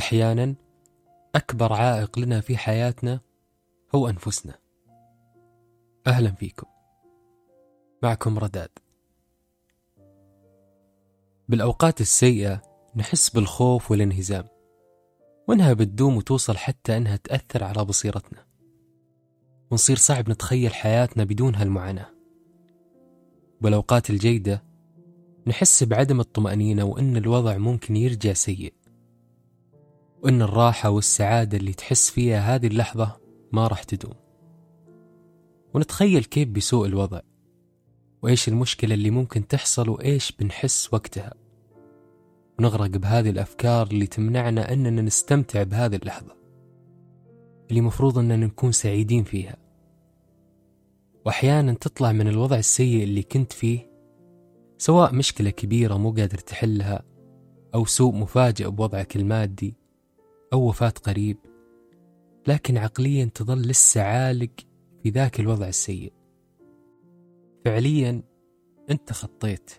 أحيانا أكبر عائق لنا في حياتنا هو أنفسنا. أهلا فيكم. معكم رداد. بالأوقات السيئة نحس بالخوف والانهزام وإنها بتدوم وتوصل حتى إنها تأثر على بصيرتنا. ونصير صعب نتخيل حياتنا بدون هالمعاناة. بالأوقات الجيدة نحس بعدم الطمأنينة وإن الوضع ممكن يرجع سيء. وإن الراحة والسعادة اللي تحس فيها هذه اللحظة ما راح تدوم. ونتخيل كيف بيسوء الوضع وإيش المشكلة اللي ممكن تحصل وإيش بنحس وقتها. ونغرق بهذه الأفكار اللي تمنعنا أننا نستمتع بهذه اللحظة اللي مفروض أننا نكون سعيدين فيها. وأحيانا تطلع من الوضع السيء اللي كنت فيه سواء مشكلة كبيرة مو قادر تحلها أو سوء مفاجئ بوضعك المادي أو وفاة قريب لكن عقليا تظل لسه عالق في ذاك الوضع السيء. فعليا أنت خطيت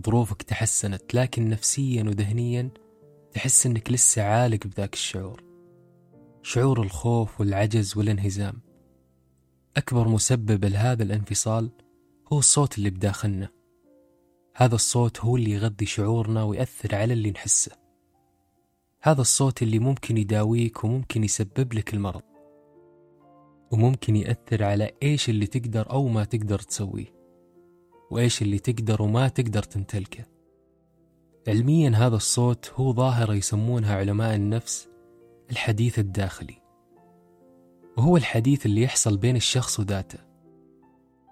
ظروفك تحسنت لكن نفسيا وذهنيا تحس أنك لسه عالق بذاك الشعور. شعور الخوف والعجز والانهزام. أكبر مسبب لهذا الانفصال هو الصوت اللي بداخلنا. هذا الصوت هو اللي يغذي شعورنا ويأثر على اللي نحسه. هذا الصوت اللي ممكن يداويك وممكن يسبب لك المرض. وممكن يأثر على إيش اللي تقدر أو ما تقدر تسويه. وإيش اللي تقدر وما تقدر تمتلكه. علميا هذا الصوت هو ظاهرة يسمونها علماء النفس الحديث الداخلي. وهو الحديث اللي يحصل بين الشخص وذاته.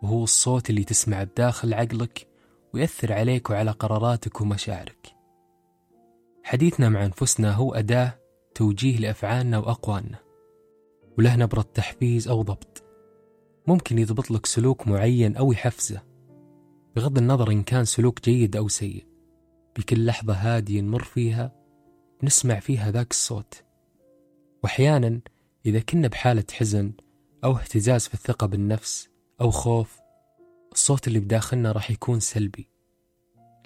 وهو الصوت اللي تسمعه بداخل عقلك ويأثر عليك وعلى قراراتك ومشاعرك. حديثنا مع أنفسنا هو أداة توجيه لأفعالنا وأقوالنا وله نبرة تحفيز أو ضبط. ممكن يضبط لك سلوك معين أو يحفزه بغض النظر إن كان سلوك جيد أو سيء. بكل لحظة هادية نمر فيها نسمع فيها ذاك الصوت. وأحيانا إذا كنا بحالة حزن أو اهتزاز في الثقة بالنفس أو خوف الصوت اللي بداخلنا راح يكون سلبي.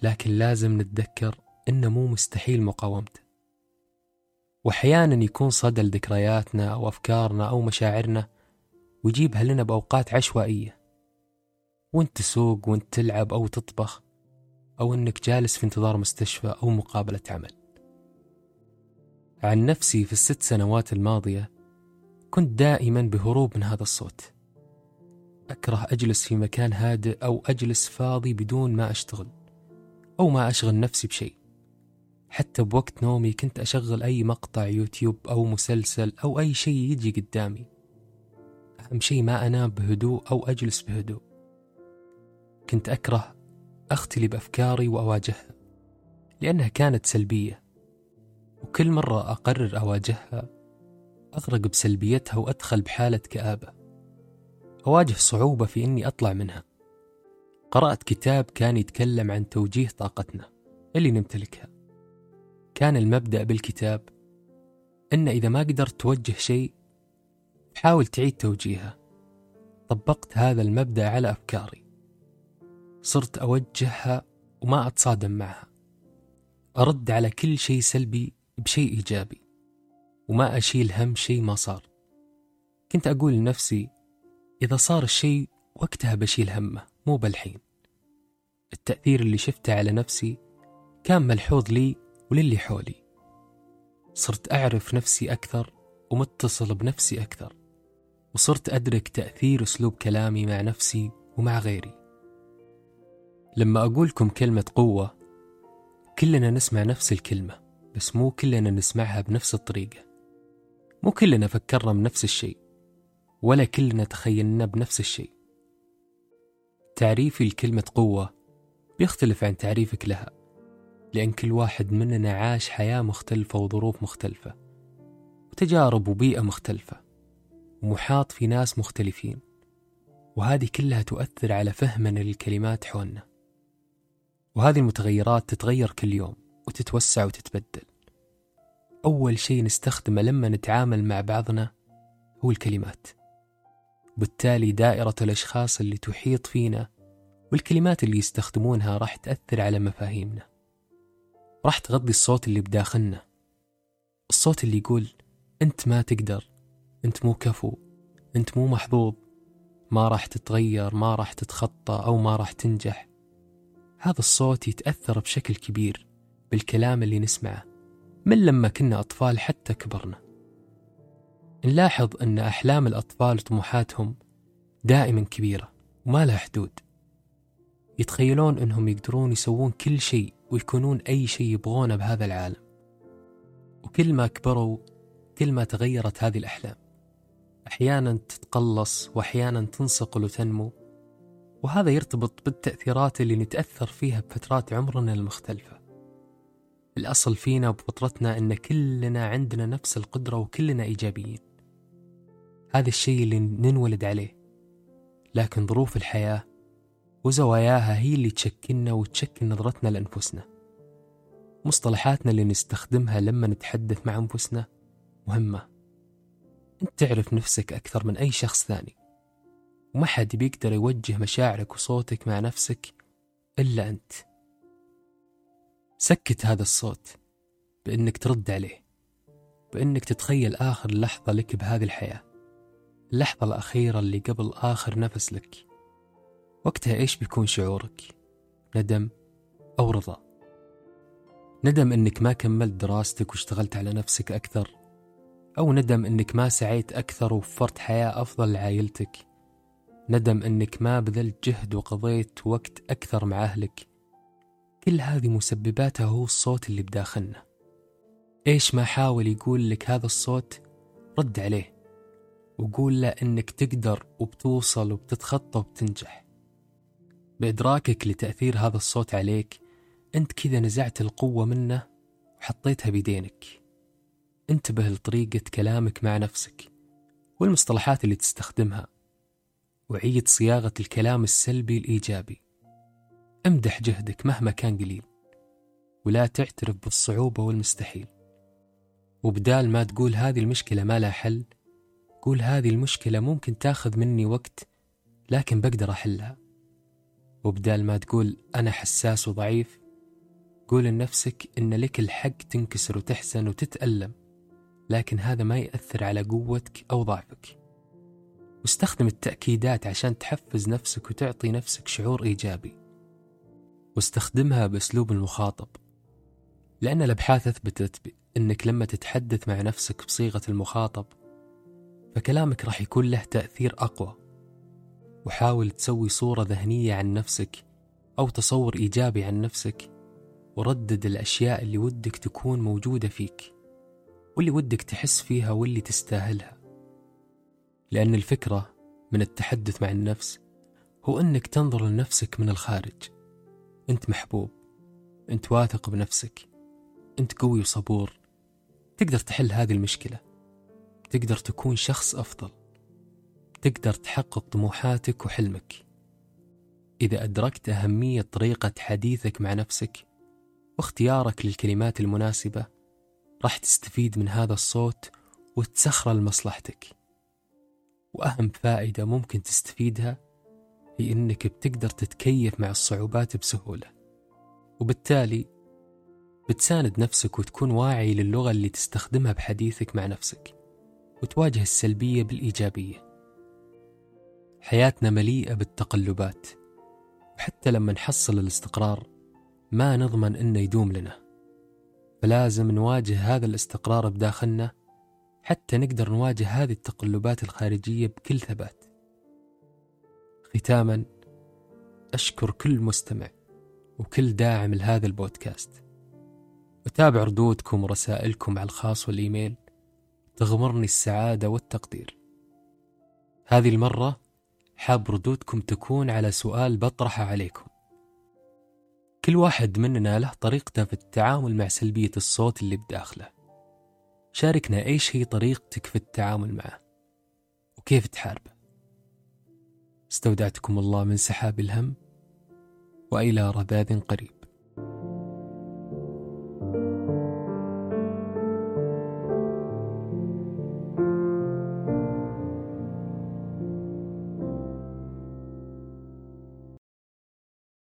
لكن لازم نتذكر إنه مو مستحيل مقاومته. وأحيانا يكون صدى لذكرياتنا أو أفكارنا أو مشاعرنا ويجيبها لنا بأوقات عشوائية. وأنت تسوق وأنت تلعب أو تطبخ أو أنك جالس في انتظار مستشفى أو مقابلة عمل. عن نفسي في الست سنوات الماضية كنت دائما بهروب من هذا الصوت. أكره أجلس في مكان هادئ أو أجلس فاضي بدون ما أشتغل أو ما أشغل نفسي بشيء. حتى بوقت نومي كنت أشغل أي مقطع يوتيوب أو مسلسل أو أي شيء يجي قدامي. أهم شيء ما أنام بهدوء أو أجلس بهدوء. كنت أكره أختلي بأفكاري وأواجهها لأنها كانت سلبية. وكل مرة أقرر أواجهها أغرق بسلبيتها وأدخل بحالة كآبة. أواجه صعوبة في إني أطلع منها. قرأت كتاب كان يتكلم عن توجيه طاقتنا اللي نمتلكها. كان المبدأ بالكتاب إن إذا ما قدرت توجه شيء حاول تعيد توجيهه. طبقت هذا المبدأ على أفكاري. صرت أوجهها وما أتصادم معها. أرد على كل شيء سلبي بشيء إيجابي وما أشيل هم شيء ما صار. كنت أقول لنفسي إذا صار الشيء وقتها بشيل همه مو بالحين. التأثير اللي شفته على نفسي كان ملحوظ لي وللي حولي. صرت أعرف نفسي أكثر ومتصل بنفسي أكثر وصرت أدرك تأثير أسلوب كلامي مع نفسي ومع غيري. لما أقولكم كلمة قوة كلنا نسمع نفس الكلمة بس مو كلنا نسمعها بنفس الطريقة. مو كلنا فكرنا بنفس الشيء ولا كلنا تخيلنا بنفس الشيء. تعريفي لكلمة قوة بيختلف عن تعريفك لها. لأن كل واحد مننا عاش حياة مختلفة وظروف مختلفة وتجارب وبيئة مختلفة ومحاط في ناس مختلفين وهذه كلها تؤثر على فهمنا للكلمات حولنا. وهذه المتغيرات تتغير كل يوم وتتوسع وتتبدل. أول شيء نستخدمه لما نتعامل مع بعضنا هو الكلمات بالتالي دائرة الأشخاص اللي تحيط فينا والكلمات اللي يستخدمونها راح تأثر على مفاهيمنا. راح تغذي الصوت اللي بداخلنا. الصوت اللي يقول أنت ما تقدر أنت مو كفو أنت مو محظوظ ما راح تتغير ما راح تتخطى أو ما راح تنجح. هذا الصوت يتأثر بشكل كبير بالكلام اللي نسمعه من لما كنا أطفال حتى كبرنا. نلاحظ أن أحلام الأطفال وطموحاتهم دائما كبيرة وما لها حدود. يتخيلون أنهم يقدرون يسوون كل شيء ويكونون أي شيء يبغونه بهذا العالم. وكل ما كبروا كل ما تغيرت هذه الأحلام. أحيانا تتقلص وأحيانا تنصقل وتنمو. وهذا يرتبط بالتأثيرات اللي نتأثر فيها بفترات عمرنا المختلفة. الأصل فينا وبفطرتنا أن كلنا عندنا نفس القدرة وكلنا إيجابيين. هذا الشيء اللي ننولد عليه. لكن ظروف الحياة وزواياها هي اللي تشكلنا وتشكل نظرتنا لأنفسنا. مصطلحاتنا اللي نستخدمها لما نتحدث مع أنفسنا مهمة. أنت تعرف نفسك أكثر من أي شخص ثاني. وما حد بيقدر يوجه مشاعرك وصوتك مع نفسك إلا أنت. سكت هذا الصوت بأنك ترد عليه. بأنك تتخيل آخر لحظة لك بهذه الحياة. اللحظة الأخيرة اللي قبل آخر نفس لك. وقتها إيش بيكون شعورك؟ ندم أو رضا؟ ندم أنك ما كملت دراستك واشتغلت على نفسك أكثر؟ أو ندم أنك ما سعيت أكثر ووفرت حياة أفضل لعائلتك؟ ندم أنك ما بذلت جهد وقضيت وقت أكثر مع أهلك؟ كل هذه مسبباتها هو الصوت اللي بداخلنا. إيش ما حاول يقول لك هذا الصوت رد عليه. وقول له إنك تقدر وبتوصل وبتتخطى وبتنجح. بإدراكك لتأثير هذا الصوت عليك أنت كذا نزعت القوة منه وحطيتها بيدينك. انتبه لطريقة كلامك مع نفسك والمصطلحات اللي تستخدمها وعيد صياغة الكلام السلبي الإيجابي. امدح جهدك مهما كان قليل ولا تعترف بالصعوبة والمستحيل. وبدال ما تقول هذه المشكلة ما لها حل قول هذه المشكلة ممكن تاخذ مني وقت لكن بقدر أحلها. وبدال ما تقول أنا حساس وضعيف قول لنفسك إن لك الحق تنكسر وتحزن وتتألم لكن هذا ما يأثر على قوتك أو ضعفك. واستخدم التأكيدات عشان تحفز نفسك وتعطي نفسك شعور إيجابي. واستخدمها بأسلوب المخاطب لأن الأبحاث أثبتت أنك لما تتحدث مع نفسك بصيغة المخاطب فكلامك راح يكون له تأثير أقوى. وحاول تسوي صورة ذهنية عن نفسك أو تصور إيجابي عن نفسك وردد الأشياء اللي ودك تكون موجودة فيك واللي ودك تحس فيها واللي تستاهلها. لأن الفكرة من التحدث مع النفس هو أنك تنظر لنفسك من الخارج. أنت محبوب أنت واثق بنفسك أنت قوي وصبور. تقدر تحل هذه المشكلة تقدر تكون شخص أفضل. تقدر تحقق طموحاتك وحلمك. إذا أدركت أهمية طريقة حديثك مع نفسك واختيارك للكلمات المناسبة راح تستفيد من هذا الصوت وتسخره لمصلحتك وأهم فائدة ممكن تستفيدها هي إنك بتقدر تتكيف مع الصعوبات بسهولة. وبالتالي بتساند نفسك وتكون واعي للغة اللي تستخدمها بحديثك مع نفسك وتواجه السلبية بالإيجابية. حياتنا مليئة بالتقلبات وحتى لما نحصل الاستقرار ما نضمن إنه يدوم لنا. فلازم نواجه هذا الاستقرار بداخلنا حتى نقدر نواجه هذه التقلبات الخارجية بكل ثبات. ختاما أشكر كل مستمع وكل داعم لهذا البودكاست. أتابع ردودكم ورسائلكم على الخاص والإيميل. تغمرني السعادة والتقدير. هذه المرة حاب ردودكم تكون على سؤال بطرحه عليكم. كل واحد مننا له طريقته في التعامل مع سلبية الصوت اللي بداخله. شاركنا إيش هي طريقتك في التعامل معه؟ وكيف تحاربه؟ استودعتكم الله من سحاب الهم وإلى رذاذ قريب.